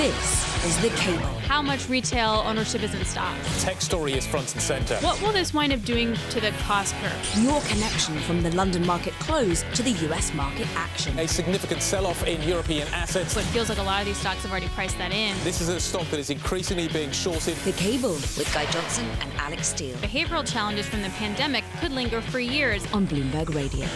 This is The Cable. How much retail ownership is in stock? Tech story is front and centre. What will this wind up doing to the cost curve? Your connection from the London market close to the US market action. A significant sell off in European assets. So it feels like a lot of these stocks have already priced that in. This is a stock that is increasingly being shorted. The Cable with Guy Johnson and Alix Steel. Behavioral challenges from the pandemic could linger for years on Bloomberg Radio.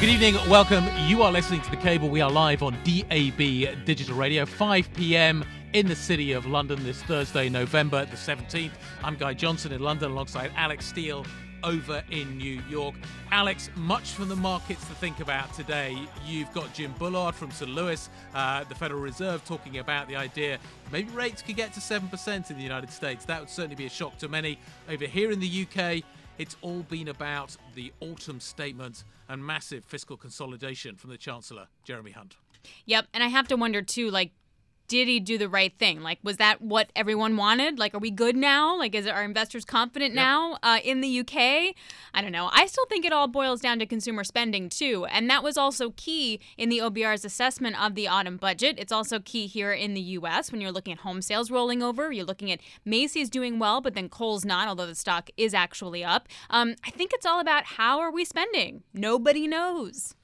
Good evening, welcome. You are listening to The Cable. We are live on DAB Digital Radio, 5 p.m. in the city of London this Thursday, November the 17th. I'm Guy Johnson in London alongside Alix Steel over in New York. Alix, much from the markets to think about today. You've got Jim Bullard from St. Louis, uh, the Federal Reserve, talking about the idea maybe rates could get to 7% in the United States. That would certainly be a shock to many. Over here in the UK, it's all been about the autumn statement and massive fiscal consolidation from the Chancellor, Jeremy Hunt. Yep, and I have to wonder too, like did he do the right thing? Like, was that what everyone wanted? Like, are we good now? Like, is our investors confident yep. now uh, in the UK? I don't know. I still think it all boils down to consumer spending too, and that was also key in the OBR's assessment of the autumn budget. It's also key here in the U.S. when you're looking at home sales rolling over. You're looking at Macy's doing well, but then Kohl's not, although the stock is actually up. Um, I think it's all about how are we spending. Nobody knows.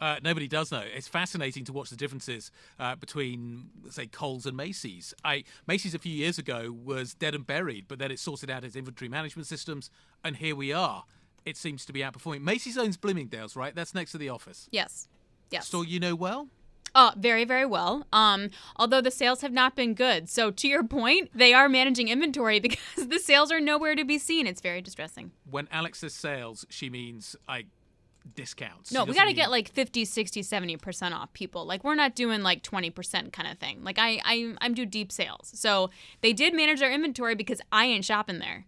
Uh, nobody does know. It's fascinating to watch the differences uh, between, say, Kohl's and Macy's. I, Macy's a few years ago was dead and buried, but then it sorted out its inventory management systems, and here we are. It seems to be outperforming. Macy's owns Bloomingdale's, right? That's next to the office. Yes. Yes. Store you know well. Oh, very, very well. Um, although the sales have not been good. So to your point, they are managing inventory because the sales are nowhere to be seen. It's very distressing. When Alix says sales, she means I discounts. No, we got to get like 50, 60, 70% off people. Like we're not doing like 20% kind of thing. Like I I I'm do deep sales. So they did manage their inventory because I ain't shopping there.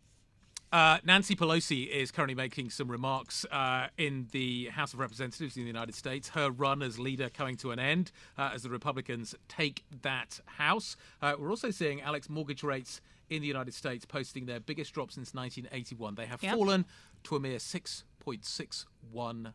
Uh, Nancy Pelosi is currently making some remarks uh, in the House of Representatives in the United States. Her run as leader coming to an end uh, as the Republicans take that House. Uh, we're also seeing Alix mortgage rates in the United States posting their biggest drop since 1981. They have yep. fallen to a mere 6.61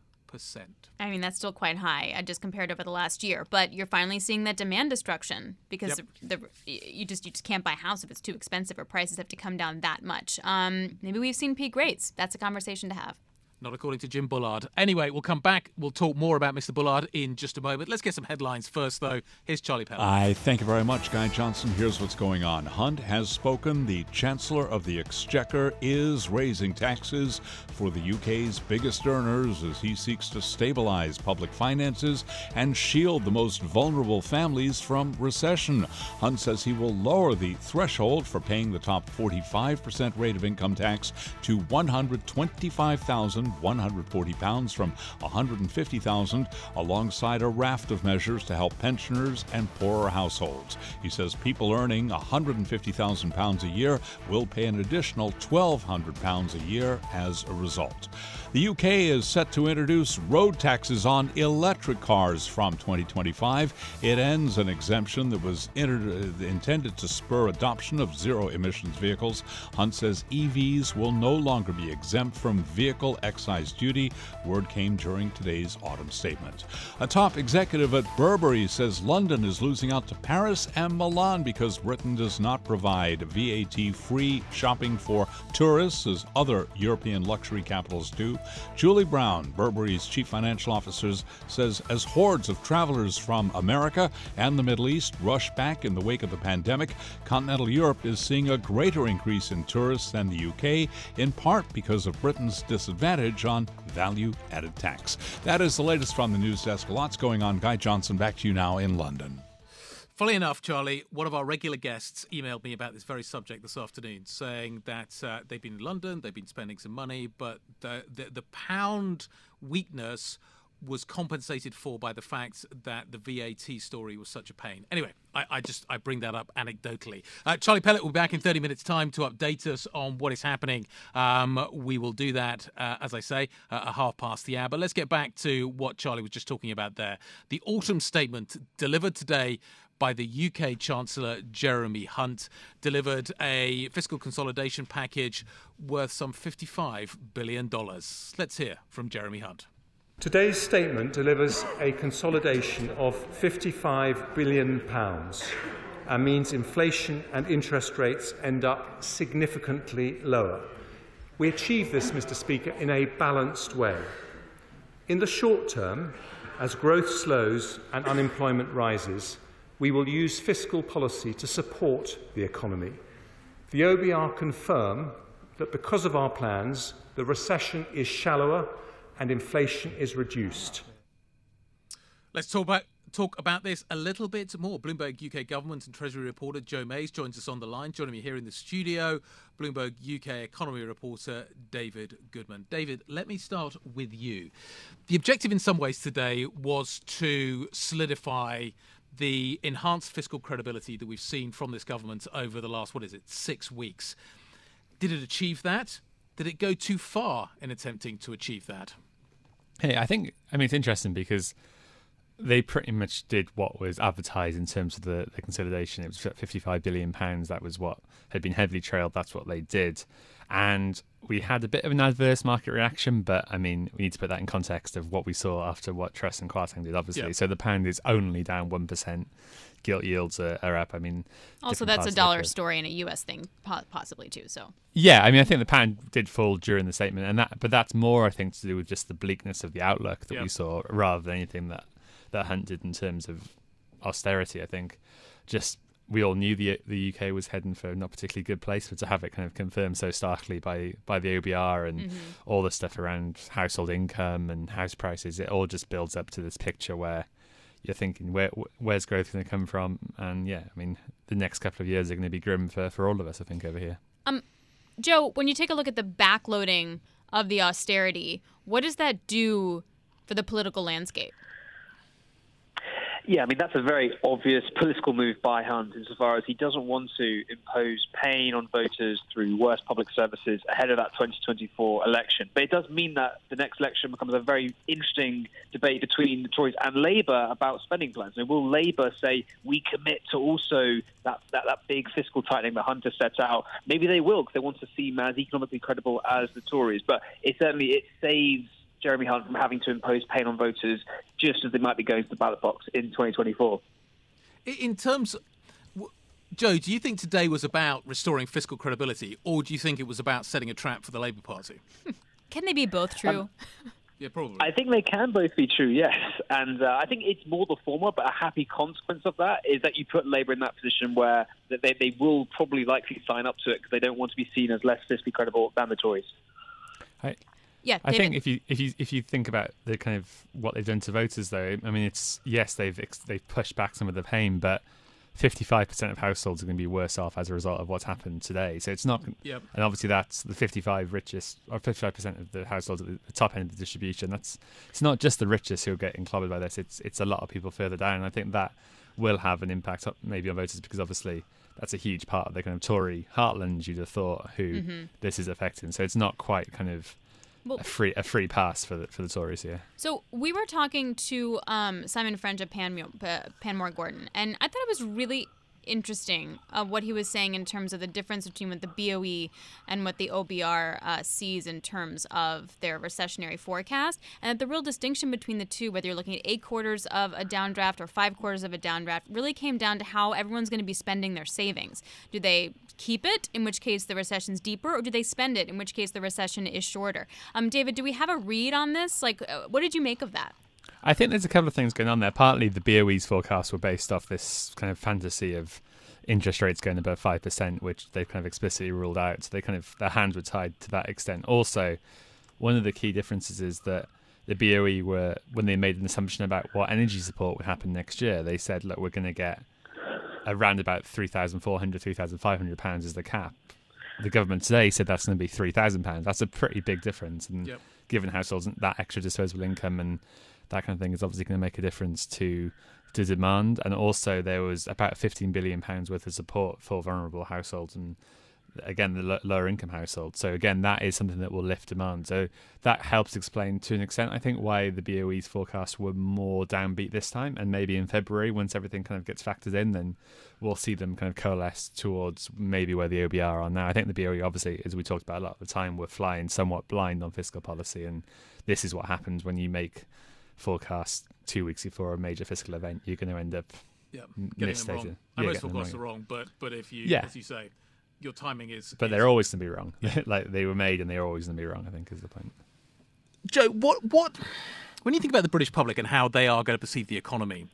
I mean, that's still quite high. I just compared over the last year, but you're finally seeing that demand destruction because yep. the, you just you just can't buy a house if it's too expensive or prices have to come down that much. Um, maybe we've seen peak rates. That's a conversation to have. Not according to Jim Bullard. Anyway, we'll come back. We'll talk more about Mr. Bullard in just a moment. Let's get some headlines first, though. Here's Charlie Pellet. I thank you very much, Guy Johnson. Here's what's going on. Hunt has spoken. The Chancellor of the Exchequer is raising taxes for the UK's biggest earners as he seeks to stabilize public finances and shield the most vulnerable families from recession. Hunt says he will lower the threshold for paying the top 45% rate of income tax to 125,000 140 pounds from 150,000 alongside a raft of measures to help pensioners and poorer households. He says people earning 150,000 pounds a year will pay an additional 1,200 pounds a year as a result. The UK is set to introduce road taxes on electric cars from 2025. It ends an exemption that was intended to spur adoption of zero emissions vehicles. Hunt says EVs will no longer be exempt from vehicle excise duty. Word came during today's autumn statement. A top executive at Burberry says London is losing out to Paris and Milan because Britain does not provide VAT free shopping for tourists as other European luxury capitals do. Julie Brown, Burberry's chief financial officer, says as hordes of travelers from America and the Middle East rush back in the wake of the pandemic, continental Europe is seeing a greater increase in tourists than the UK, in part because of Britain's disadvantage on value added tax. That is the latest from the news desk. Lots going on. Guy Johnson, back to you now in London. Fully enough, Charlie, one of our regular guests emailed me about this very subject this afternoon, saying that uh, they've been in London, they've been spending some money, but the, the, the pound weakness was compensated for by the fact that the VAT story was such a pain. Anyway, I, I just I bring that up anecdotally. Uh, Charlie Pellet will be back in 30 minutes' time to update us on what is happening. Um, we will do that, uh, as I say, uh, a half past the hour. But let's get back to what Charlie was just talking about there. The autumn statement delivered today by the UK Chancellor Jeremy Hunt delivered a fiscal consolidation package worth some $55 billion. Let's hear from Jeremy Hunt. Today's statement delivers a consolidation of £55 billion, and means inflation and interest rates end up significantly lower. We achieve this, Mr. Speaker, in a balanced way. In the short term, as growth slows and unemployment rises, we will use fiscal policy to support the economy. The OBR confirm that because of our plans, the recession is shallower and inflation is reduced. Let's talk about talk about this a little bit more. Bloomberg UK government and Treasury reporter Joe Mayes joins us on the line. Joining me here in the studio, Bloomberg UK economy reporter David Goodman. David, let me start with you. The objective in some ways today was to solidify the enhanced fiscal credibility that we've seen from this government over the last, what is it, six weeks. Did it achieve that? Did it go too far in attempting to achieve that? Hey, I think, I mean, it's interesting because they pretty much did what was advertised in terms of the, the consolidation. It was 55 billion pounds. That was what had been heavily trailed. That's what they did, and we had a bit of an adverse market reaction. But I mean, we need to put that in context of what we saw after what Truss and Kwarteng did. Obviously, Yeah. so the pound is only down one percent. Gilt yields are, are up. I mean, Also, different that's a dollar story and a U.S. thing, possibly too. So Yeah, I mean, I think the pound did fall during the statement, and that, but that's more, I think, to do with just the bleakness of the outlook that Yeah. we saw, rather than anything that that Hunt did in terms of austerity. I think just we all knew the the UK was heading for a not particularly good place, but to have it kind of confirmed so starkly by by the OBR and all the stuff around household income and house prices, it all just builds up to this picture where you're thinking where where's growth going to come from? And yeah i mean the next couple of years are going to be grim for, for all of us i think over here. Um, Joe, when you take a look at the backloading of the austerity, what does that do for the political landscape? Yeah, I mean, that's a very obvious political move by Hunt insofar as he doesn't want to impose pain on voters through worse public services ahead of that 2024 election. But it does mean that the next election becomes a very interesting debate between the Tories and Labour about spending plans. Will Labour say, we commit to also that, that, that big fiscal tightening that Hunter sets out? Maybe they will because they want to seem as economically credible as the Tories. But it certainly it saves Jeremy Hunt from having to impose pain on voters just as they might be going to the ballot box in 2024. In terms, Joe, do you think today was about restoring fiscal credibility, or do you think it was about setting a trap for the Labour Party? Can they be both true? Yeah, probably. I think they can both be true, yes. And uh, I think it's more the former, but a happy consequence of that is that you put Labour in that position where that they, they will probably likely sign up to it because they don't want to be seen as less fiscally credible than the Tories. I, yeah, I think if you if you if you think about the kind of what they've done to voters, though, I mean, it's yes, they've they've pushed back some of the pain, but fifty five percent of households are going to be worse off as a result of what's happened today. So it's not, Yep. and obviously that's the fifty five richest or fifty five percent of the households at the, the top end of the distribution. That's it's not just the richest who are getting clobbered by this. It's it's a lot of people further down. And I think that will have an impact maybe on voters because obviously. That's a huge part of the kind of Tory heartland you'd have thought who mm-hmm. this is affecting. So it's not quite kind of Well- a free a free pass for the for the Tories here. So we were talking to um, Simon French Panmure, uh, Panmure Gordon, and I thought it was really interesting uh, what he was saying in terms of the difference between what the BOE and what the OBR uh, sees in terms of their recessionary forecast, and that the real distinction between the two, whether you're looking at eight quarters of a downdraft or five quarters of a downdraft, really came down to how everyone's going to be spending their savings. Do they keep it, in which case the recession's deeper, or do they spend it, in which case the recession is shorter? Um, David, do we have a read on this? Like, uh, what did you make of that? I think there's a couple of things going on there. Partly the BOE's forecasts were based off this kind of fantasy of interest rates going above five percent, which they've kind of explicitly ruled out. So they kind of their hands were tied to that extent. Also, one of the key differences is that the BOE were when they made an assumption about what energy support would happen next year, they said, look, we're going to get around about 3,400, 3,500 pounds as the cap. The government today said that's going to be 3,000 pounds. That's a pretty big difference. And Yep. given households that extra disposable income and that kind of thing is obviously going to make a difference to to demand. And also there was about 15 billion pounds worth of support for vulnerable households and again the lower income households. So again, that is something that will lift demand. So that helps explain to an extent, I think, why the BOE's forecasts were more downbeat this time. And maybe in February, once everything kind of gets factored in, then we'll see them kind of coalesce towards maybe where the OBR are now. I think the BOE, obviously, as we talked about a lot of the time, were flying somewhat blind on fiscal policy, and this is what happens when you make forecasts two weeks before a major fiscal event. You're going to end up Yeah, getting misstated. them wrong. Yeah, And most getting them forecasts wrong. are wrong, but but if you, Yeah. as you say, your timing is. But is- they're always going to be wrong. like they were made and they're always going to be wrong. I think is the point. Joe, what what when you think about the British public and how they are going to perceive the economy,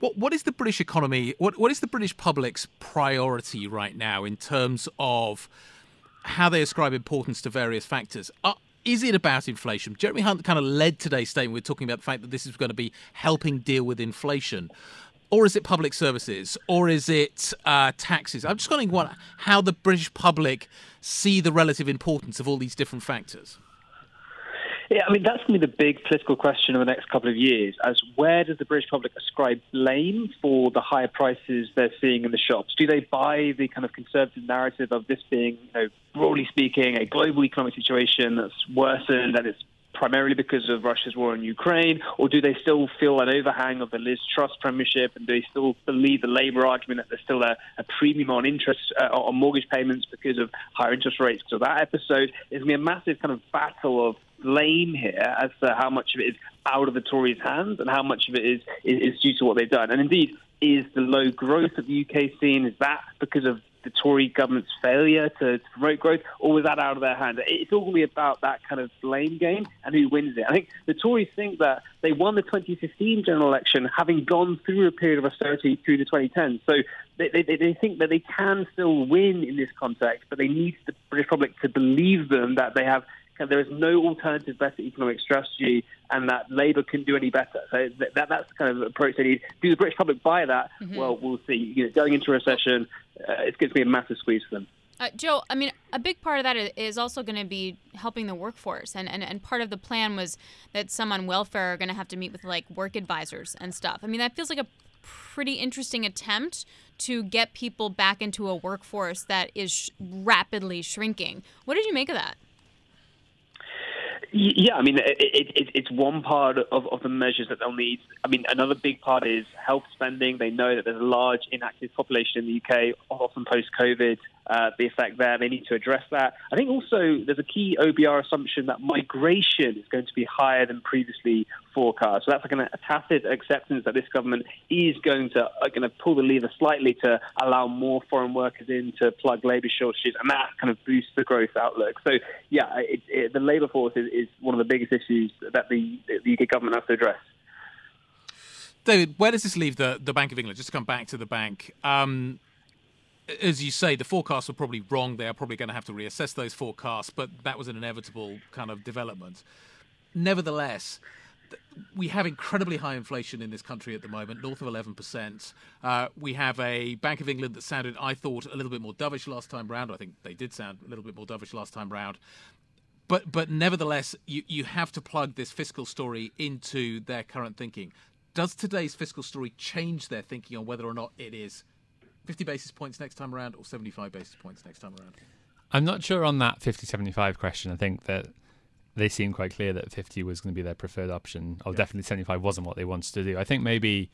what what is the British economy? What what is the British public's priority right now in terms of how they ascribe importance to various factors? Uh, is it about inflation? Jeremy Hunt kind of led today's statement with talking about the fact that this is going to be helping deal with inflation. Or is it public services? Or is it uh, taxes? I'm just wondering what, how the British public see the relative importance of all these different factors. Yeah, I mean, that's going to be the big political question in the next couple of years as where does the British public ascribe blame for the higher prices they're seeing in the shops? Do they buy the kind of conservative narrative of this being, you know, broadly speaking, a global economic situation that's worsened and it's primarily because of Russia's war in Ukraine, or do they still feel an overhang of the Liz Truss premiership, and do they still believe the Labour argument that there's still a, a premium on interest uh, on mortgage payments because of higher interest rates? So that episode is going to be a massive kind of battle of blame here as to how much of it is out of the Tories' hands and how much of it is, is, is due to what they've done. And indeed, is the low growth of the UK scene, is that because of the Tory government's failure to, to promote growth, or was that out of their hands? It's all going to be about that kind of blame game and who wins it. I think the Tories think that they won the 2015 general election having gone through a period of austerity through the 2010s. So they, they, they think that they can still win in this context, but they need the British public to believe them that they have there is no alternative better economic strategy and that Labour can do any better. So that, that's the kind of approach they need. Do the British public buy that? Mm-hmm. Well, we'll see. You know, going into a recession, uh, it's going to be a massive squeeze for them. Uh, Joe, I mean, a big part of that is also going to be helping the workforce, and, and and part of the plan was that some on welfare are going to have to meet with like work advisors and stuff. I mean, that feels like a pretty interesting attempt to get people back into a workforce that is sh- rapidly shrinking. What did you make of that? Yeah, I mean, it, it, it, it's one part of, of the measures that they'll need. I mean, another big part is health spending. They know that there's a large inactive population in the UK, often post COVID. Uh, the effect there, they need to address that. I think also there's a key OBR assumption that migration is going to be higher than previously forecast. So that's like a tacit acceptance that this government is going to uh, going to pull the lever slightly to allow more foreign workers in to plug labour shortages, and that kind of boosts the growth outlook. So yeah, it, it, the labour force is, is one of the biggest issues that the, the UK government has to address. David, where does this leave the, the Bank of England? Just to come back to the bank. Um, as you say, the forecasts were probably wrong. They are probably going to have to reassess those forecasts, but that was an inevitable kind of development. Nevertheless, we have incredibly high inflation in this country at the moment, north of 11%. Uh, we have a Bank of England that sounded, I thought, a little bit more dovish last time round. I think they did sound a little bit more dovish last time round. But but nevertheless, you, you have to plug this fiscal story into their current thinking. Does today's fiscal story change their thinking on whether or not it is 50 basis points next time around or 75 basis points next time around? I'm not sure on that 50 75 question. I think that they seem quite clear that 50 was going to be their preferred option. Oh, or definitely 75 wasn't what they wanted to do. I think maybe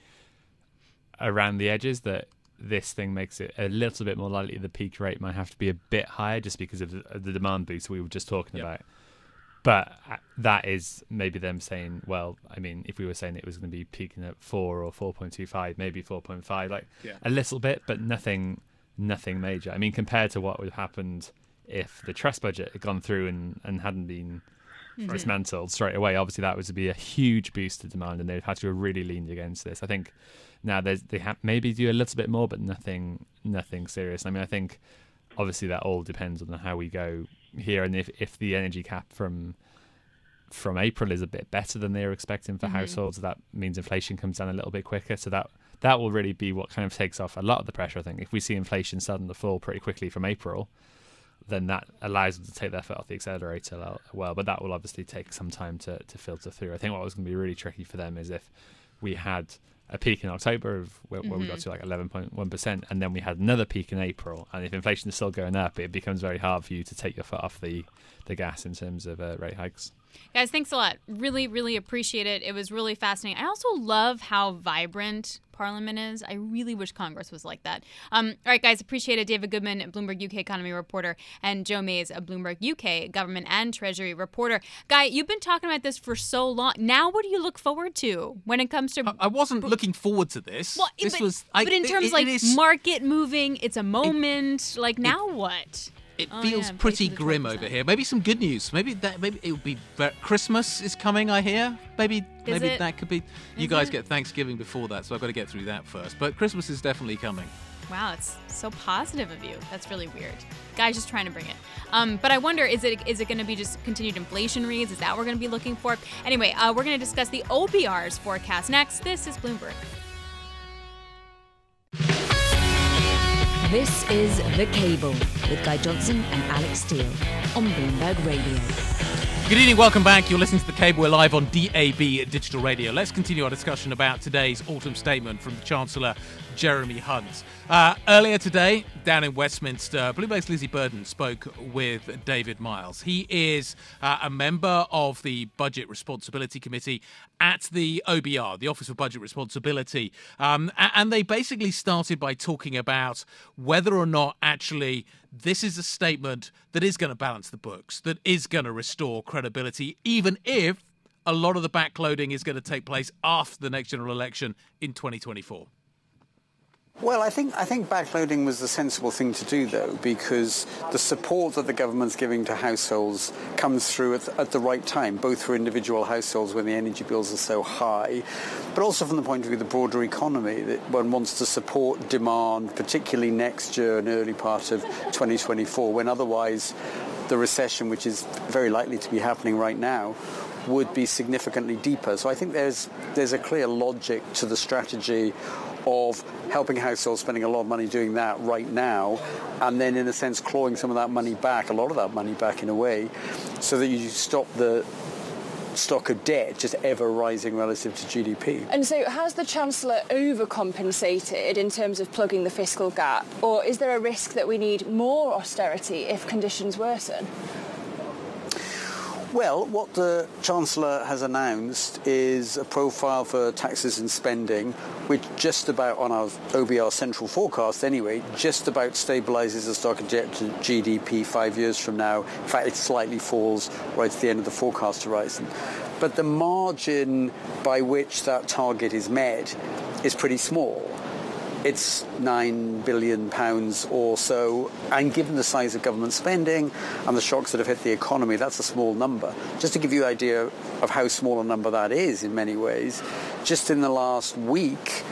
around the edges that this thing makes it a little bit more likely the peak rate might have to be a bit higher just because of the, demand boost we were just talking Yep. about. But uh, that is maybe them saying, well, I mean, if we were saying it was going to be peaking at four or four point two five, maybe four point five, like Yeah. a little bit, but nothing, nothing major. I mean, compared to what would have happened if the Truss budget had gone through and, and hadn't been dismantled mm-hmm. straight away, obviously that was to be a huge boost to demand, and they've had to have really leaned against this. I think now there's they have maybe do a little bit more, but nothing, nothing serious. I mean, I think obviously that all depends on how we go here, and if if the energy cap from from April is a bit better than they were expecting for mm-hmm. households, that means inflation comes down a little bit quicker. So that that will really be what kind of takes off a lot of the pressure. I think if we see inflation starting to fall pretty quickly from April, then that allows them to take their foot off the accelerator well. But that will obviously take some time to, to filter through. I think what was going to be really tricky for them is if we had a peak in October of where, where we got to like 11.1%, and then we had another peak in April. And if inflation is still going up, it becomes very hard for you to take your foot off the, the gas in terms of uh, rate hikes. Guys, thanks a lot. Really, really appreciate it. It was really fascinating. I also love how vibrant Parliament is. I really wish Congress was like that. Um, all right, guys, appreciate it. David Goodman, Bloomberg UK economy reporter, and Joe Mayes, a Bloomberg UK government and treasury reporter. Guy, you've been talking about this for so long. Now, what do you look forward to when it comes to? I, I wasn't looking forward to this. Well, this but, was. I, but in terms it, like it is, market moving, it's a moment. like now, what? It Oh, feels yeah, pretty grim 12%. over here. Maybe some good news. Maybe that. Maybe it would be. ve- Christmas is coming. I hear. Maybe. maybe it? that could be. You Is guys it? get Thanksgiving before that, so I've got to get through that first. But Christmas is definitely coming. Wow, it's so positive of you. That's really weird. Guy's just trying to bring it. Um, but I wonder, is it is it going to be just continued inflation reads? Is that what we're going to be looking for? Anyway, uh, we're going to discuss the OBR's forecast next. This is Bloomberg. This is The Cable with Guy Johnson and Alix Steel on Bloomberg Radio. Good evening, welcome back. You're listening to The Cable. We're live on DAB Digital Radio. Let's continue our discussion about today's autumn statement from the Chancellor, Jeremy Hunt. Uh, earlier today, down in Westminster, Bloomberg's Lizzie Burden spoke with David Miles. He is uh, a member of the Budget Responsibility Committee at the OBR, the Office of Budget Responsibility. Um, and they basically started by talking about whether or not actually this is a statement that is going to balance the books, that is going to restore credibility, even if a lot of the backloading is going to take place after the next general election in 2024. Well, I think I think backloading was the sensible thing to do, though, because the support that the government's giving to households comes through at, at the right time, both for individual households when the energy bills are so high, but also from the point of view of the broader economy, that one wants to support demand, particularly next year and early part of 2024, when otherwise the recession, which is very likely to be happening right now, would be significantly deeper. So I think there's there's a clear logic to the strategy of helping households spending a lot of money doing that right now and then in a sense clawing some of that money back, a lot of that money back in a way, so that you stop the stock of debt just ever rising relative to GDP. And so, has the Chancellor overcompensated in terms of plugging the fiscal gap, or is there a risk that we need more austerity if conditions worsen? Well, what the Chancellor has announced is a profile for taxes and spending, which just about, on our OBR central forecast anyway, just about stabilises the stock of to GDP five years from now. In fact, it slightly falls right at the end of the forecast horizon. But the margin by which that target is met is pretty small it's nine billion pounds or so, and given the size of government spending and the shocks that have hit the economy, that's a small number. Just to give you an idea of how small a number that is in many ways, just in the last week,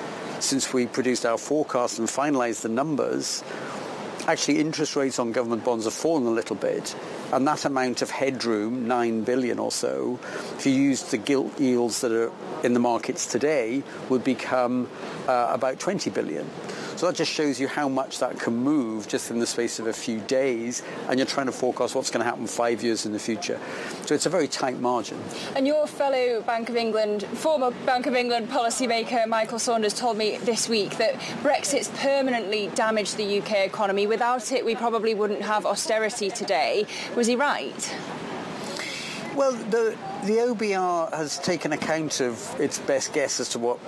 since we produced our forecast and finalised the numbers, actually interest rates on government bonds have fallen a little bit. And that amount of headroom, 9 billion or so, if you use the gilt yields that are in the markets today, would become uh, about 20 billion. So that just shows you how much that can move just in the space of a few days, and you're trying to forecast what's going to happen five years in the future. So it's a very tight margin. And your fellow Bank of England, former Bank of England policymaker Michael Saunders told me this week that Brexit's permanently damaged the UK economy. Without it, we probably wouldn't have austerity today. Was he right? Well, the, the OBR has taken account of its best guess as to what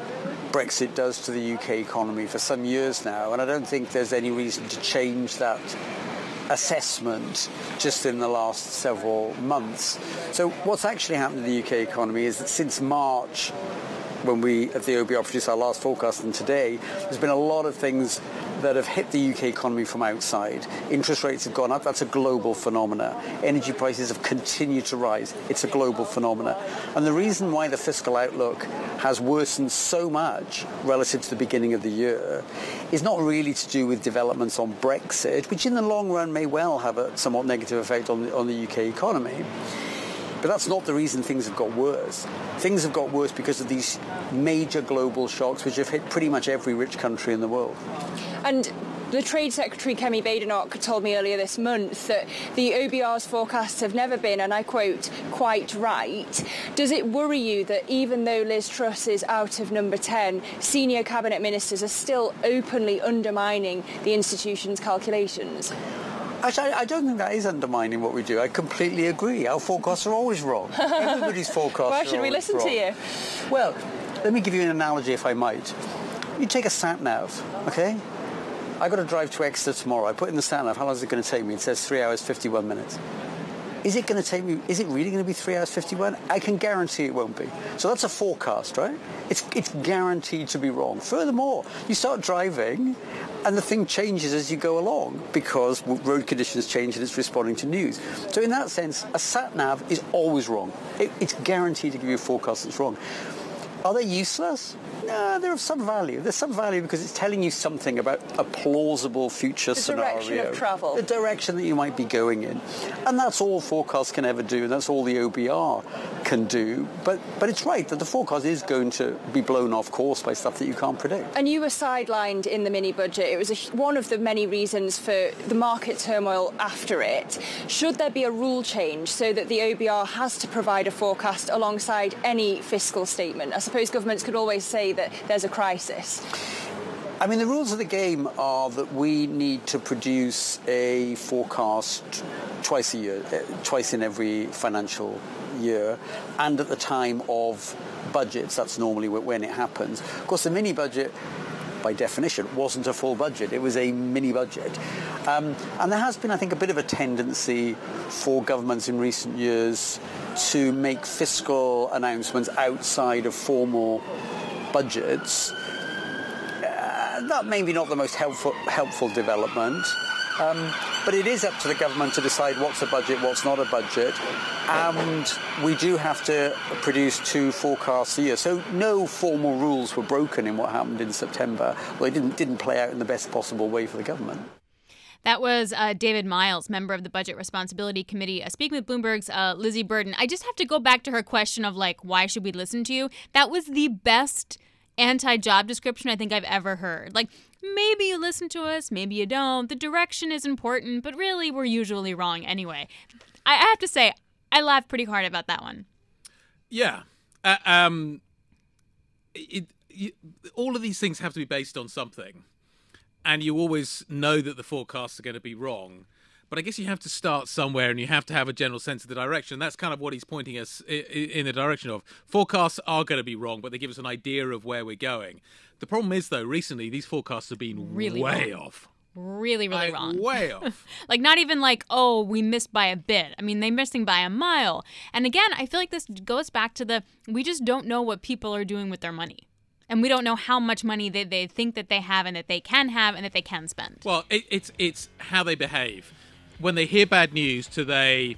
Brexit does to the UK economy for some years now, and I don't think there's any reason to change that assessment just in the last several months. So what's actually happened to the UK economy is that since March, when we at the OBR produced our last forecast and today, there's been a lot of things that have hit the UK economy from outside. Interest rates have gone up, that's a global phenomena. Energy prices have continued to rise, it's a global phenomena. And the reason why the fiscal outlook has worsened so much relative to the beginning of the year is not really to do with developments on Brexit, which in the long run may well have a somewhat negative effect on the, on the UK economy. But that's not the reason things have got worse. Things have got worse because of these major global shocks which have hit pretty much every rich country in the world. And the Trade Secretary Kemi Badenoch told me earlier this month that the OBR's forecasts have never been, and I quote, quite right. Does it worry you that even though Liz Truss is out of number 10, senior cabinet ministers are still openly undermining the institution's calculations? Actually, I don't think that is undermining what we do. I completely agree. Our forecasts are always wrong. Everybody's forecasts Why should we listen wrong. to you? Well, let me give you an analogy, if I might. You take a sat nav, okay? I got to drive to Exeter tomorrow. I put in the sat nav. How long is it going to take me? It says three hours fifty-one minutes. Is it going to take me? Is it really going to be three hours fifty-one? I can guarantee it won't be. So that's a forecast, right? It's it's guaranteed to be wrong. Furthermore, you start driving, and the thing changes as you go along because road conditions change and it's responding to news. So in that sense, a sat nav is always wrong. It, it's guaranteed to give you a forecast that's wrong. Are they useless? No, they're of some value. There's some value because it's telling you something about a plausible future The scenario. The direction of travel. The direction that you might be going in. And that's all forecasts can ever do, and that's all the OBR can do. But but it's right that the forecast is going to be blown off course by stuff that you can't predict. And you were sidelined in the mini budget. It was a, one of the many reasons for the market turmoil after it. Should there be a rule change so that the OBR has to provide a forecast alongside any fiscal statement? I suppose governments could always say that there's a crisis. I mean, the rules of the game are that we need to produce a forecast twice a year, uh, twice in every financial year, and at the time of budgets. That's normally when it happens. Of course, the mini budget. By definition, wasn't a full budget. It was a mini budget. Um, and there has been, I think, a bit of a tendency for governments in recent years to make fiscal announcements outside of formal budgets uh, that may be not the most helpful helpful development. Um, but it is up to the government to decide what's a budget, what's not a budget, and we do have to produce two forecasts a year. So no formal rules were broken in what happened in September. Well, it didn't didn't play out in the best possible way for the government. That was uh, David Miles, member of the Budget Responsibility Committee, uh, speaking with Bloomberg's uh, Lizzie Burden. I just have to go back to her question of like, why should we listen to you? That was the best anti-job description I think I've ever heard. Like, maybe you listen to us, maybe you don't. The direction is important, but really, we're usually wrong anyway. I, I have to say, I laughed pretty hard about that one. Yeah. Uh, um, it, all of these things have to be based on something. And you always know that the forecasts are going to be wrong. But I guess you have to start somewhere and you have to have a general sense of the direction. That's kind of what he's pointing us in the direction of. Forecasts are going to be wrong, but they give us an idea of where we're going. The problem is, though, recently these forecasts have been Really way wrong. off. Really, really Like, wrong. Way off. like not even like oh we missed by a bit i mean they missing by a mile and again i feel like this goes back to the we just don't know what people are doing with their money and we don't know how much money they, they think that they have and that they can have and that they can spend Well, it, it's it's how they behave. When they hear bad news, do they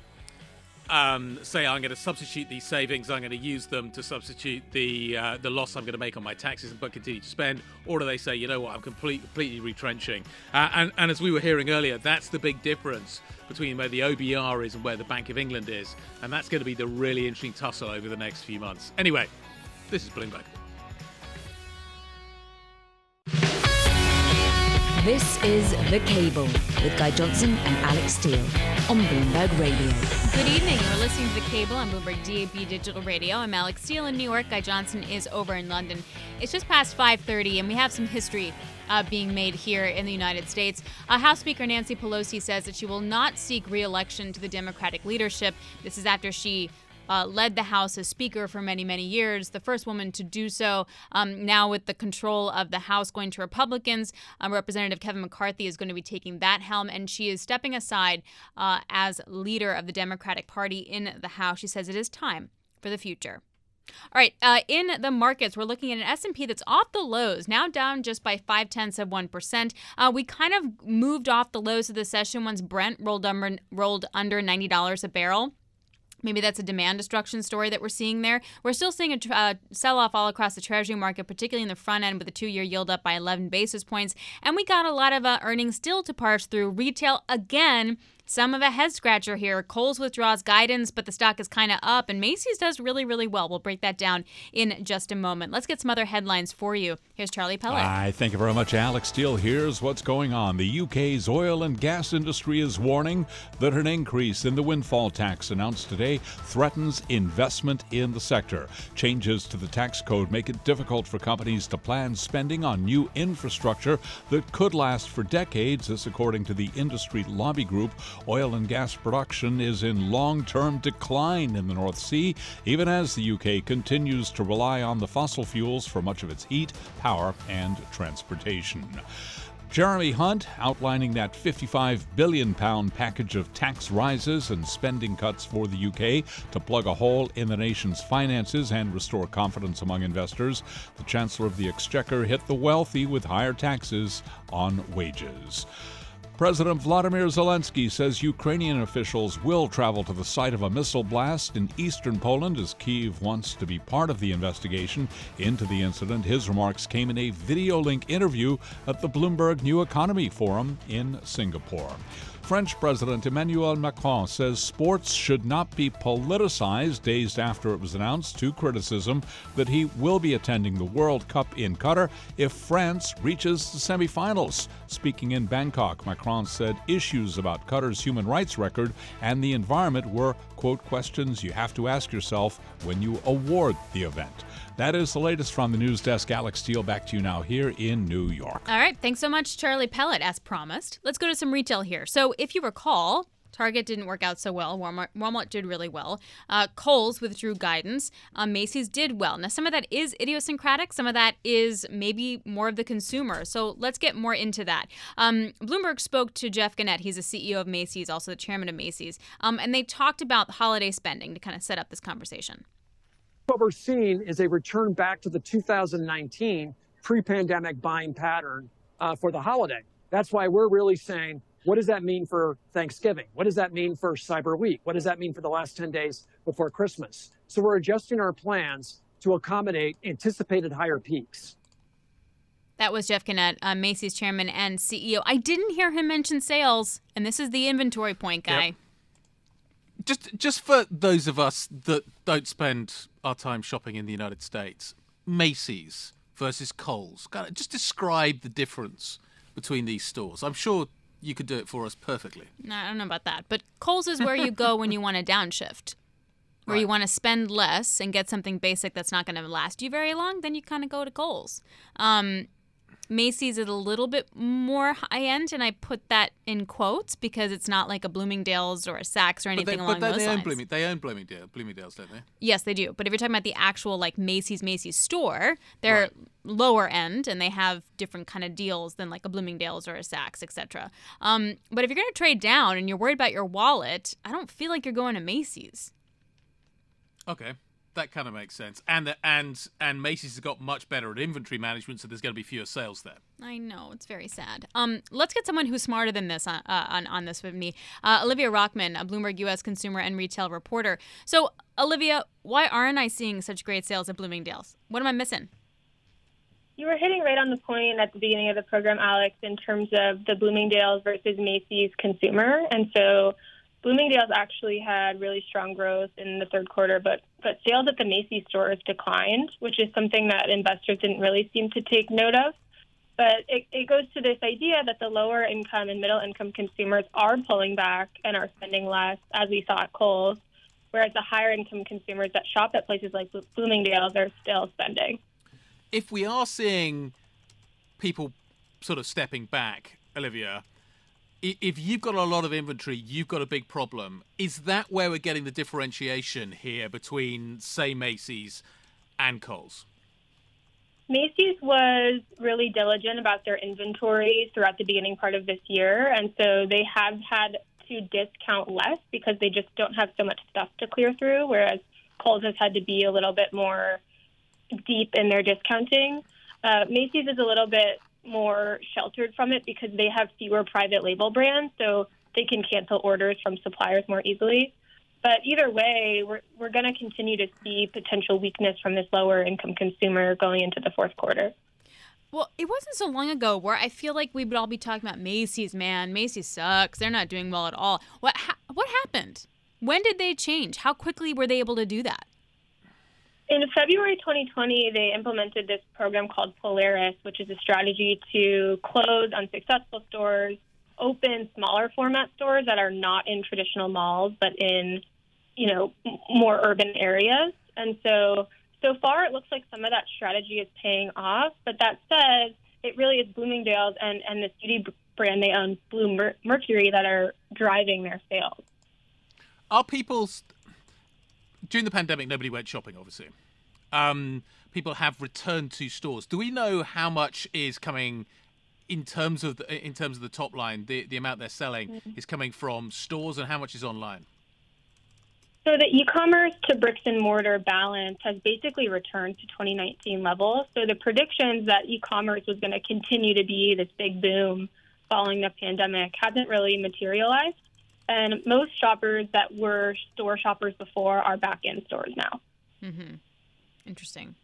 um, say, "I'm going to substitute these savings. I'm going to use them to substitute the uh, the loss I'm going to make on my taxes, but continue to spend," or do they say, "You know what? I'm complete, completely retrenching"? Uh, and, and as we were hearing earlier, that's the big difference between where the OBR is and where the Bank of England is, and that's going to be the really interesting tussle over the next few months. Anyway, this is Bloomberg. This is The Cable with Guy Johnson and Alix Steel on Bloomberg Radio. Good evening. You're listening to The Cable on Bloomberg DAB Digital Radio. I'm Alix Steel in New York. Guy Johnson is over in London. It's just past 5:30, and we have some history uh, being made here in the United States. Uh, House Speaker Nancy Pelosi says that she will not seek re-election to the Democratic leadership. This is after she uh, led the House as Speaker for many, many years, the first woman to do so. Um, now, with the control of the House going to Republicans, um, Representative Kevin McCarthy is going to be taking that helm, and she is stepping aside uh, as leader of the Democratic Party in the House. She says it is time for the future. All right, uh, in the markets, we're looking at an S&P that's off the lows, now down just by five tenths of one percent. Uh, we kind of moved off the lows of the session once Brent rolled under rolled under ninety dollars a barrel. Maybe that's a demand destruction story that we're seeing there. We're still seeing a tr- uh, sell off all across the Treasury market, particularly in the front end with the two year yield up by 11 basis points. And we got a lot of uh, earnings still to parse through. Retail, again, some of a head scratcher here. Kohl's withdraws guidance, but the stock is kind of up, and Macy's does really, really well. We'll break that down in just a moment. Let's get some other headlines for you. Here's Charlie Pellet. I thank you very much, Alix Steel. Here's what's going on. The UK's oil and gas industry is warning that an increase in the windfall tax announced today threatens investment in the sector. Changes to the tax code make it difficult for companies to plan spending on new infrastructure that could last for decades, this according to the industry lobby group. Oil and gas production is in long term decline in the North Sea, even as the UK continues to rely on the fossil fuels for much of its heat, power, and transportation. Jeremy Hunt outlining that 55 billion pound package of tax rises and spending cuts for the UK to plug a hole in the nation's finances and restore confidence among investors. The Chancellor of the Exchequer hit the wealthy with higher taxes on wages. President Vladimir Zelensky says Ukrainian officials will travel to the site of a missile blast in eastern Poland as Kiev wants to be part of the investigation into the incident. His remarks came in a video link interview at the Bloomberg New Economy Forum in Singapore. French President Emmanuel Macron says sports should not be politicized days after it was announced to criticism that he will be attending the World Cup in Qatar if France reaches the semifinals. Speaking in Bangkok, Macron said issues about Qatar's human rights record and the environment were, quote, questions you have to ask yourself when you award the event. That is the latest from the news desk. Alix Steel, back to you now here in New York. All right. Thanks so much, Charlie Pellet, as promised. Let's go to some retail here. So, if you recall, Target didn't work out so well. Walmart, Walmart did really well. Uh, Kohl's withdrew guidance. Uh, Macy's did well. Now, some of that is idiosyncratic. Some of that is maybe more of the consumer. So let's get more into that. Um, Bloomberg spoke to Jeff Gennette. He's the CEO of Macy's, also the chairman of Macy's. Um, and they talked about holiday spending to kind of set up this conversation what we're seeing is a return back to the 2019 pre-pandemic buying pattern uh, for the holiday. That's why we're really saying, what does that mean for Thanksgiving? What does that mean for Cyber Week? What does that mean for the last 10 days before Christmas? So we're adjusting our plans to accommodate anticipated higher peaks. That was Jeff Gennette, uh, Macy's chairman and CEO. I didn't hear him mention sales, and this is the inventory point guy. Yep just just for those of us that don't spend our time shopping in the United States, Macy's versus Kohl's. Just describe the difference between these stores. I'm sure you could do it for us perfectly. No, I don't know about that, but Kohl's is where you go when you want to downshift. Where right. you want to spend less and get something basic that's not going to last you very long, then you kind of go to Kohl's. Um, Macy's is a little bit more high end, and I put that in quotes because it's not like a Bloomingdale's or a Saks or anything but they, along but those they lines. Own Blooming, they own Bloomingdale, Bloomingdale's, don't they? Yes, they do. But if you're talking about the actual like Macy's Macy's store, they're right. lower end and they have different kind of deals than like a Bloomingdale's or a Saks, etc. Um, but if you're going to trade down and you're worried about your wallet, I don't feel like you're going to Macy's. Okay that kind of makes sense. And the, and and Macy's has got much better at inventory management, so there's going to be fewer sales there. I know it's very sad. Um, let's get someone who's smarter than this on uh, on, on this with me. Uh, Olivia Rockeman, a Bloomberg U.S. consumer and retail reporter. So, Olivia, why aren't I seeing such great sales at Bloomingdale's? What am I missing? You were hitting right on the point at the beginning of the program, Alix, in terms of the Bloomingdale's versus Macy's consumer, and so Bloomingdale's actually had really strong growth in the third quarter, but but sales at the Macy's stores declined, which is something that investors didn't really seem to take note of. But it, it goes to this idea that the lower income and middle income consumers are pulling back and are spending less, as we saw at Kohl's, whereas the higher income consumers that shop at places like Bloomingdale's are still spending. If we are seeing people sort of stepping back, Olivia, if you've got a lot of inventory, you've got a big problem. Is that where we're getting the differentiation here between, say, Macy's and Kohl's? Macy's was really diligent about their inventory throughout the beginning part of this year, and so they have had to discount less because they just don't have so much stuff to clear through, whereas Kohl's has had to be a little bit more deep in their discounting. Uh, Macy's is a little bit more sheltered from it because they have fewer private label brands, so they can cancel orders from suppliers more easily. But either way, we're, we're going to continue to see potential weakness from this lower income consumer going into the fourth quarter. Well, it wasn't so long ago where I feel like we would all be talking about Macy's. Man, Macy's sucks. They're not doing well at all. What ha- what happened? When did they change? How quickly were they able to do that? In February 2020, they implemented this program called Polaris, which is a strategy to close unsuccessful stores, open smaller format stores that are not in traditional malls but in, you know, more urban areas. And so, so far, it looks like some of that strategy is paying off. But that said, it really is Bloomingdale's and and the beauty brand they own, Blue Mer- Mercury, that are driving their sales. Are people during the pandemic? Nobody went shopping, obviously. Um, people have returned to stores. Do we know how much is coming in terms of the, in terms of the top line? The the amount they're selling is coming from stores, and how much is online? So the e-commerce to bricks and mortar balance has basically returned to 2019 levels. So the predictions that e-commerce was going to continue to be this big boom following the pandemic hasn't really materialized. And most shoppers that were store shoppers before are back in stores now. Mm-hmm. Interesting.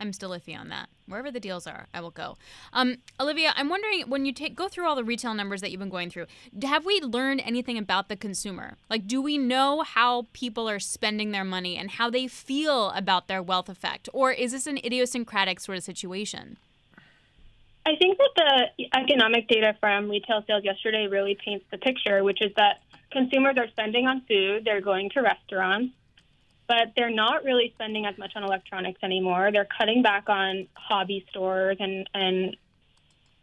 I'm still iffy on that. Wherever the deals are, I will go. Um, Olivia, I'm wondering when you take go through all the retail numbers that you've been going through, have we learned anything about the consumer? Like, do we know how people are spending their money and how they feel about their wealth effect, or is this an idiosyncratic sort of situation? I think that the economic data from retail sales yesterday really paints the picture, which is that consumers are spending on food, they're going to restaurants, but they're not really spending as much on electronics anymore. They're cutting back on hobby stores and, and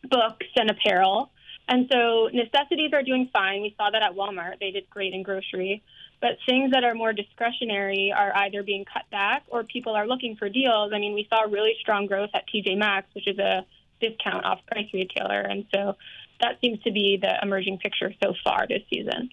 books and apparel. And so necessities are doing fine. We saw that at Walmart. They did great in grocery. But things that are more discretionary are either being cut back or people are looking for deals. I mean, we saw really strong growth at TJ Maxx, which is a discount off price retailer. And so that seems to be the emerging picture so far this season.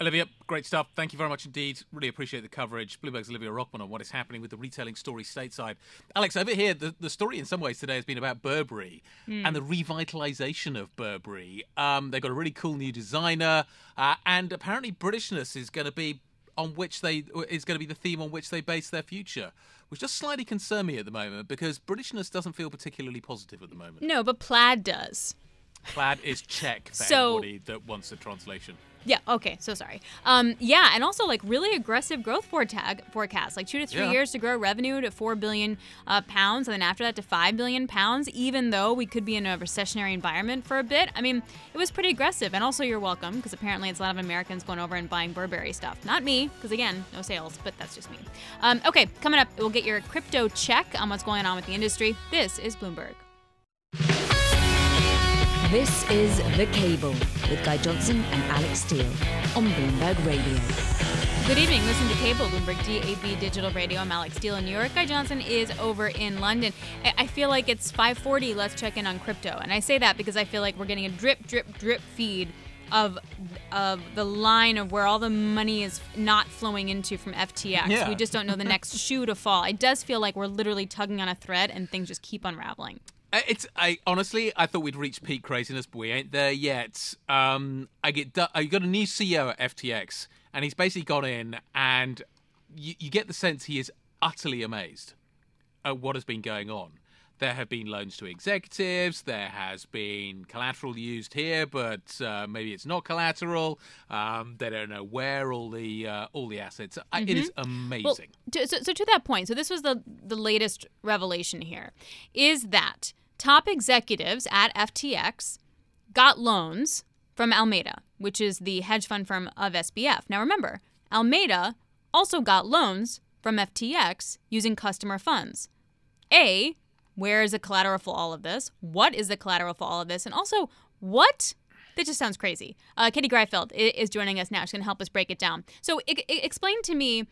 Olivia, great stuff. Thank you very much indeed. Really appreciate the coverage. Bloomberg's Olivia Rockeman on what is happening with the retailing story stateside. Alix, over here, the, the story in some ways today has been about Burberry Hmm. and the revitalization of Burberry. Um, they've got a really cool new designer, uh, and apparently Britishness is going to be on which they is going to be the theme on which they base their future, which just slightly concern me at the moment because Britishness doesn't feel particularly positive at the moment. No, but plaid does. Plaid is check for So- anybody that wants a translation. Yeah. Okay. So sorry. Um. Yeah, and also like really aggressive growth foretag forecast, like two to three Yeah. years to grow revenue to four billion uh, pounds, and then after that to five billion pounds. Even though we could be in a recessionary environment for a bit, I mean, it was pretty aggressive. And also, you're welcome because apparently it's a lot of Americans going over and buying Burberry stuff. Not me, because again, no sales, but that's just me. Um. Okay. Coming up, we'll get your crypto check on what's going on with the industry. This is Bloomberg. This is The Cable with Guy Johnson and Alix Steel on Bloomberg Radio. Good evening. Listen to Cable, Bloomberg DAB Digital Radio. I'm Alix Steel in New York. Guy Johnson is over in London. I I feel like it's 5:40. Let's check in on crypto, and I say that because I feel like we're getting a drip, drip, drip feed of of the line of where all the money is not flowing into from FTX. Yeah. We just don't know the next shoe to fall. It does feel like we're literally tugging on a thread, and things just keep unraveling. Uh, It's I honestly I thought we'd reached peak craziness, but we ain't there yet. Um, I get I got a new CEO at FTX, and he's basically gone in, and you, you get the sense he is utterly amazed at what has been going on. There have been loans to executives. There has been collateral used here, but uh, maybe it's not collateral. Um, they don't know where all the uh, all the assets. Are. It is amazing. Well, to, so, so to that point, so this was the the latest revelation here, is that top executives at FTX got loans from Alameda, which is the hedge fund firm of SBF. Now remember, Alameda also got loans from FTX using customer funds. A, where is the collateral for all of this? What is the collateral for all of this? And also, what? That just sounds crazy. Uh, Katie Greifeld is joining us now. She's going to help us break it down. So, I- I- explain to me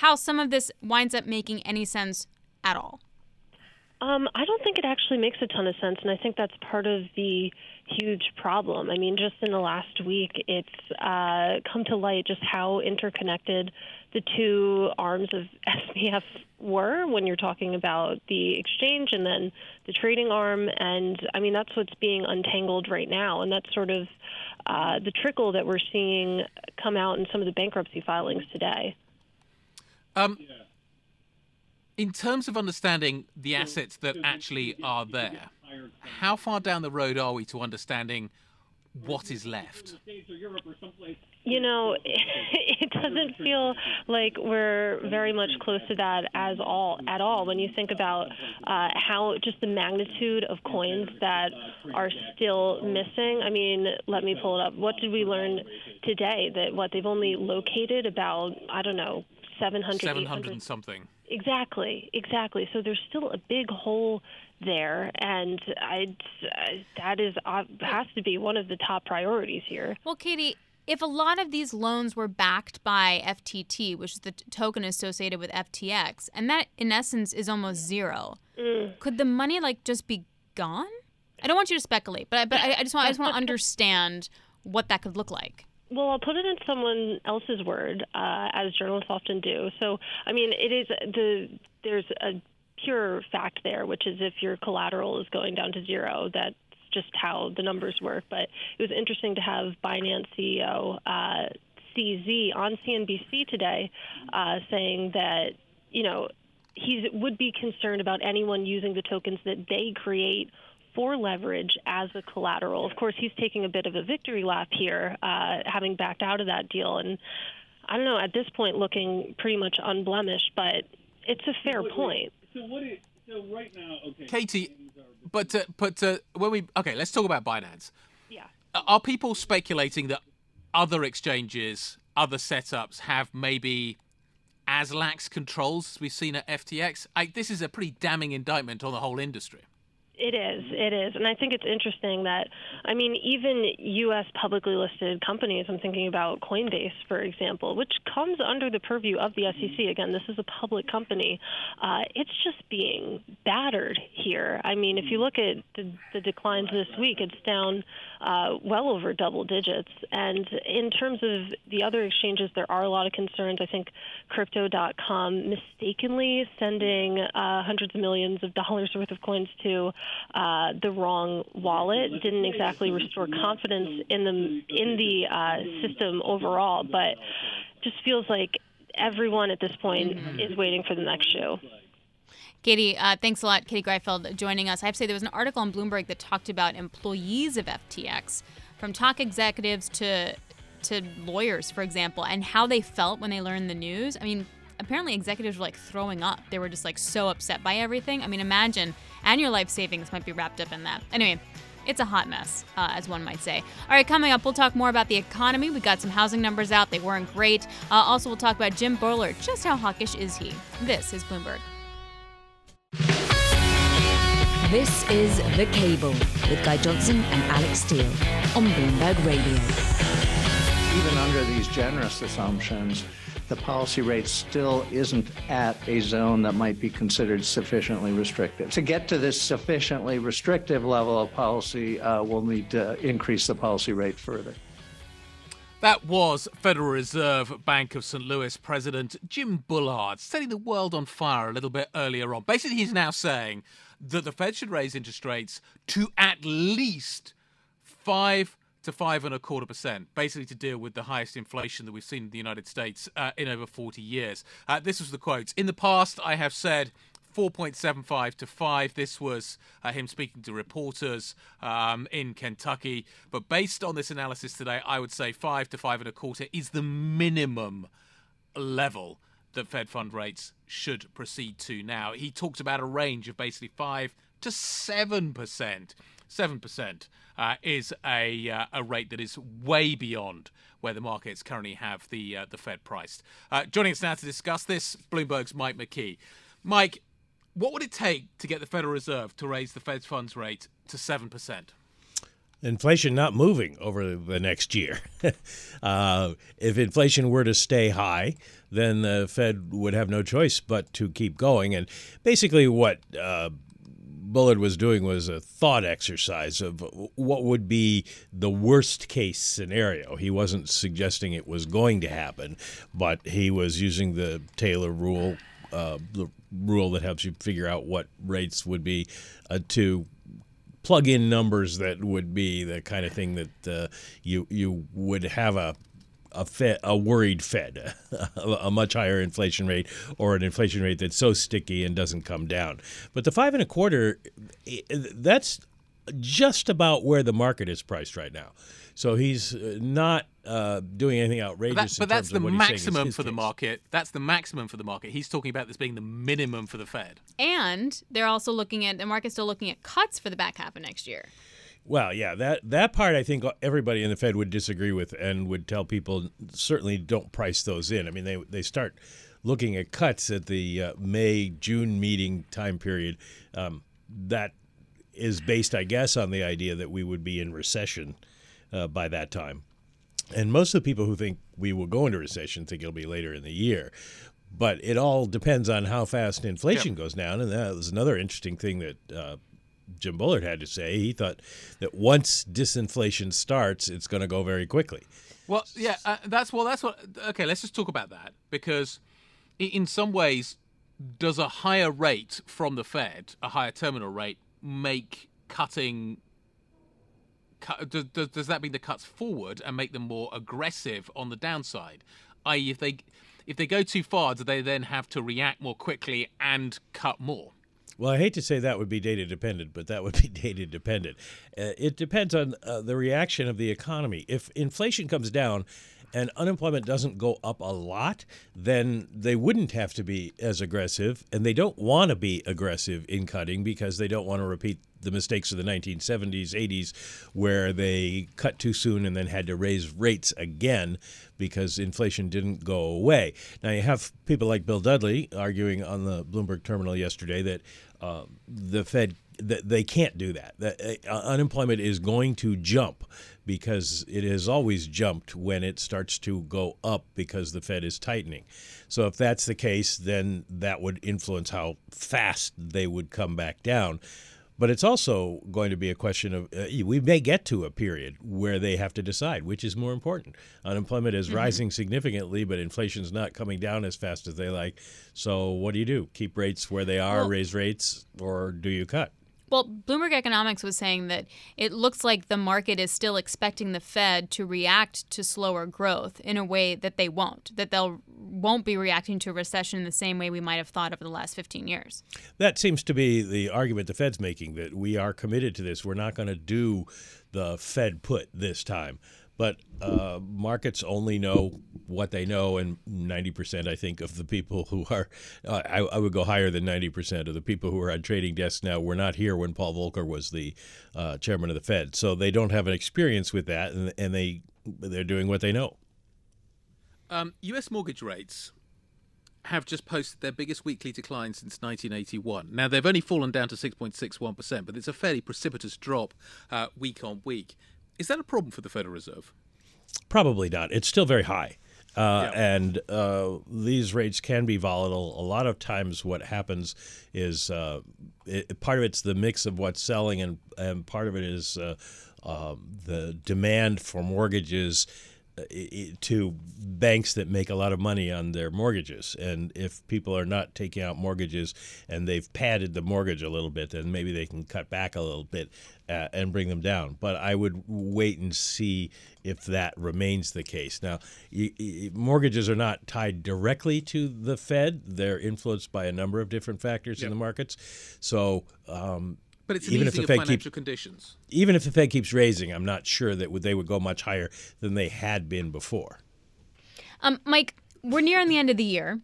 how some of this winds up making any sense at all. Um, I don't think it actually makes a ton of sense, and I think that's part of the huge problem. I mean, just in the last week, it's uh, come to light just how interconnected the two arms of SBF were when you're talking about the exchange and then the trading arm. And I mean, that's what's being untangled right now, and that's sort of uh, the trickle that we're seeing come out in some of the bankruptcy filings today. Um, in terms of understanding the assets that actually are there, how far down the road are we to understanding what is left? You know, it doesn't feel like we're very much close to that as all at all. When you think about uh, how just the magnitude of coins that are still missing. I mean, let me pull it up. What did we learn today? That what they've only located about I don't know 700, 700 and something. Exactly, exactly. So there's still a big hole there, and I, that is uh, has to be one of the top priorities here. Well, Katie, if a lot of these loans were backed by FTT, which is the token associated with FTX, and that in essence is almost zero, mm. could the money like just be gone? I don't want you to speculate, but I, but I, I just want I just want to understand what that could look like. Well, I'll put it in someone else's word, uh, as journalists often do. So, I mean, it is the there's a pure fact there, which is if your collateral is going down to zero, that's just how the numbers work. But it was interesting to have Binance CEO uh, CZ on CNBC today uh, saying that you know he would be concerned about anyone using the tokens that they create for leverage as a collateral. Of course, he's taking a bit of a victory lap here, uh, having backed out of that deal, and I don't know at this point looking pretty much unblemished, but it's a fair wait, point. So what? Is, so right now, okay. Katie, but uh, but uh, when we okay, let's talk about Binance. Yeah. Are people speculating that other exchanges, other setups have maybe as lax controls as we've seen at FTX? I, this is a pretty damning indictment on the whole industry. It is. It is. And I think it's interesting that, I mean, even U.S. publicly listed companies, I'm thinking about Coinbase, for example, which comes under the purview of the SEC. Again, this is a public company. Uh, it's just being battered here. I mean, if you look at the, the declines this week, it's down uh, well over double digits. And in terms of the other exchanges, there are a lot of concerns. I think Crypto.com mistakenly sending uh, hundreds of millions of dollars worth of coins to uh, the wrong wallet didn't exactly restore confidence in the in the uh, system overall, but just feels like everyone at this point is waiting for the next shoe. Katie, uh, thanks a lot. Katie Greifeld joining us. I have to say, there was an article on Bloomberg that talked about employees of FTX, from top executives to to lawyers, for example, and how they felt when they learned the news. I mean, apparently executives were like throwing up. They were just like so upset by everything. I mean, imagine, and your life savings might be wrapped up in that. Anyway, it's a hot mess, uh, as one might say. All right, coming up, we'll talk more about the economy. We got some housing numbers out, they weren't great. Uh, also, we'll talk about Jim Bullard. Just how hawkish is he? This is Bloomberg. This is The Cable with Guy Johnson and Alix Steel on Bloomberg Radio. Even under these generous assumptions, the policy rate still isn't at a zone that might be considered sufficiently restrictive. To get to this sufficiently restrictive level of policy, uh, we'll need to increase the policy rate further. That was Federal Reserve Bank of St. Louis President Jim Bullard setting the world on fire a little bit earlier on. Basically, he's now saying that the Fed should raise interest rates to at least five to five and a quarter percent, basically to deal with the highest inflation that we've seen in the United States uh, in over 40 years. Uh, this was the quote. In the past, I have said 4.75 to 5. This was uh, him speaking to reporters um, in Kentucky. But based on this analysis today, I would say 5 to 5 and a quarter is the minimum level that Fed fund rates should proceed to now. He talked about a range of basically 5 to 7%. 7% uh, is a, uh, a rate that is way beyond where the markets currently have the, uh, the Fed priced. Uh, joining us now to discuss this, Bloomberg's Mike McKee. Mike, what would it take to get the Federal Reserve to raise the Fed's funds rate to 7%? inflation not moving over the next year. uh, if inflation were to stay high, then the Fed would have no choice but to keep going. And basically, what uh, Bullard was doing was a thought exercise of what would be the worst case scenario. He wasn't suggesting it was going to happen, but he was using the Taylor rule, uh, the rule that helps you figure out what rates would be uh, to plug in numbers that would be the kind of thing that uh, you you would have a a Fed, a worried Fed, a much higher inflation rate, or an inflation rate that's so sticky and doesn't come down. But the five and a quarter, that's just about where the market is priced right now. So he's uh, not uh, doing anything outrageous. But, that, but that's the maximum for case. the market. That's the maximum for the market. He's talking about this being the minimum for the Fed. And they're also looking at the market's still looking at cuts for the back half of next year. Well, yeah, that that part I think everybody in the Fed would disagree with and would tell people certainly don't price those in. I mean, they they start looking at cuts at the uh, May June meeting time period. Um, that is based, I guess, on the idea that we would be in recession uh, by that time. And most of the people who think we will go into recession think it'll be later in the year. But it all depends on how fast inflation goes down. And that was another interesting thing that uh, Jim Bullard had to say. He thought that once disinflation starts, it's going to go very quickly. Well, yeah, uh, that's well, that's what. Okay, let's just talk about that because, in some ways, does a higher rate from the Fed, a higher terminal rate, make cutting does, does, does that mean the cuts forward and make them more aggressive on the downside? I.e., if they if they go too far, do they then have to react more quickly and cut more? Well, I hate to say that would be data dependent, but that would be data dependent. Uh, it depends on uh, the reaction of the economy. If inflation comes down and unemployment doesn't go up a lot, then they wouldn't have to be as aggressive. And they don't want to be aggressive in cutting because they don't want to repeat the mistakes of the 1970s, 80s, where they cut too soon and then had to raise rates again because inflation didn't go away. Now, you have people like Bill Dudley arguing on the Bloomberg terminal yesterday that uh, the Fed that they can't do that. That uh, unemployment is going to jump because it has always jumped when it starts to go up because the Fed is tightening. So if that's the case, then that would influence how fast they would come back down. But it's also going to be a question of uh, we may get to a period where they have to decide which is more important. Unemployment is mm-hmm. rising significantly, but inflation's not coming down as fast as they like. So what do you do? Keep rates where they are, well, raise rates, or do you cut? Well, Bloomberg Economics was saying that it looks like the market is still expecting the Fed to react to slower growth in a way that they won't, that they'll won't be reacting to a recession in the same way we might have thought over the last 15 years. That seems to be the argument the Fed's making that we are committed to this. We're not going to do the Fed put this time. But uh, markets only know what they know, and 90%, I think, of the people who are, uh, I, I, would go higher than 90% of the people who are on trading desks now were not here when Paul Volcker was the uh, chairman of the Fed. So they don't have an experience with that, and, and they, they're doing what they know. Um, U.S. mortgage rates have just posted their biggest weekly decline since 1981. Now, they've only fallen down to 6.61%, but it's a fairly precipitous drop uh, week on week. Is that a problem for the Federal Reserve? Probably not. It's still very high. Uh, yeah. And uh, these rates can be volatile. A lot of times, what happens is uh, it, part of it's the mix of what's selling, and, and part of it is uh, um, the demand for mortgages to banks that make a lot of money on their mortgages. And if people are not taking out mortgages and they've padded the mortgage a little bit, then maybe they can cut back a little bit uh, and bring them down. But I would wait and see if that remains the case. Now, mortgages are not tied directly to the Fed, they're influenced by a number of different factors yep. in the markets. So, um, but it's even if the Fed financial keeps, conditions. Even if the Fed keeps raising, I'm not sure that they would go much higher than they had been before. Um, Mike, we're nearing the end of the year.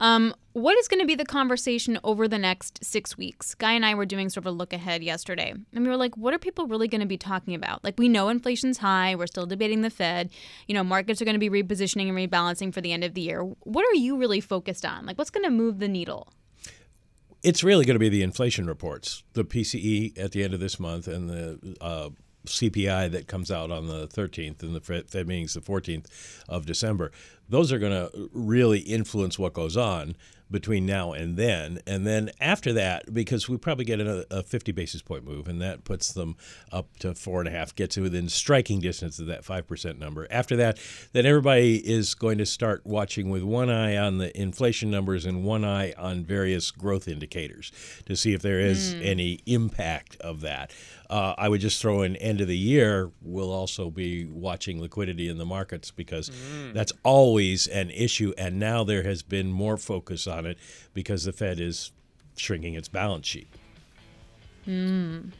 Um, what is going to be the conversation over the next six weeks? Guy and I were doing sort of a look ahead yesterday, and we were like, what are people really going to be talking about? Like, we know inflation's high. We're still debating the Fed. You know, markets are going to be repositioning and rebalancing for the end of the year. What are you really focused on? Like, what's going to move the needle? it's really going to be the inflation reports, the PCE at the end of this month, and the uh, CPI that comes out on the 13th, and the Fed meeting's the 14th of December. Those are going to really influence what goes on between now and then. And then after that, because we probably get a, a 50 basis point move, and that puts them up to four and a half, gets within striking distance of that 5% number. After that, then everybody is going to start watching with one eye on the inflation numbers and one eye on various growth indicators to see if there is Mm. any impact of that. Uh, I would just throw in end of the year, we'll also be watching liquidity in the markets because Mm. that's always an issue. And now there has been more focus on it because the Fed is shrinking its balance sheet. Mm.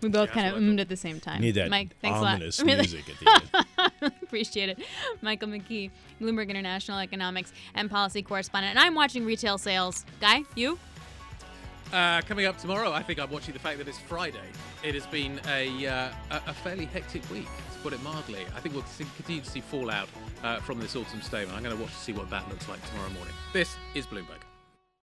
We both kind of ummed at the same time. Need that Mike, thanks ominous a lot. music at the end. Appreciate it. Michael McKee, Bloomberg International Economics and Policy Correspondent. And I'm watching retail sales. Guy, you? Uh, coming up tomorrow, I think I'm watching the fact that it's Friday. It has been a, uh, a fairly hectic week, to put it mildly. I think we'll continue to see fallout uh, from this autumn statement. I'm going to watch to see what that looks like tomorrow morning. This is Bloomberg.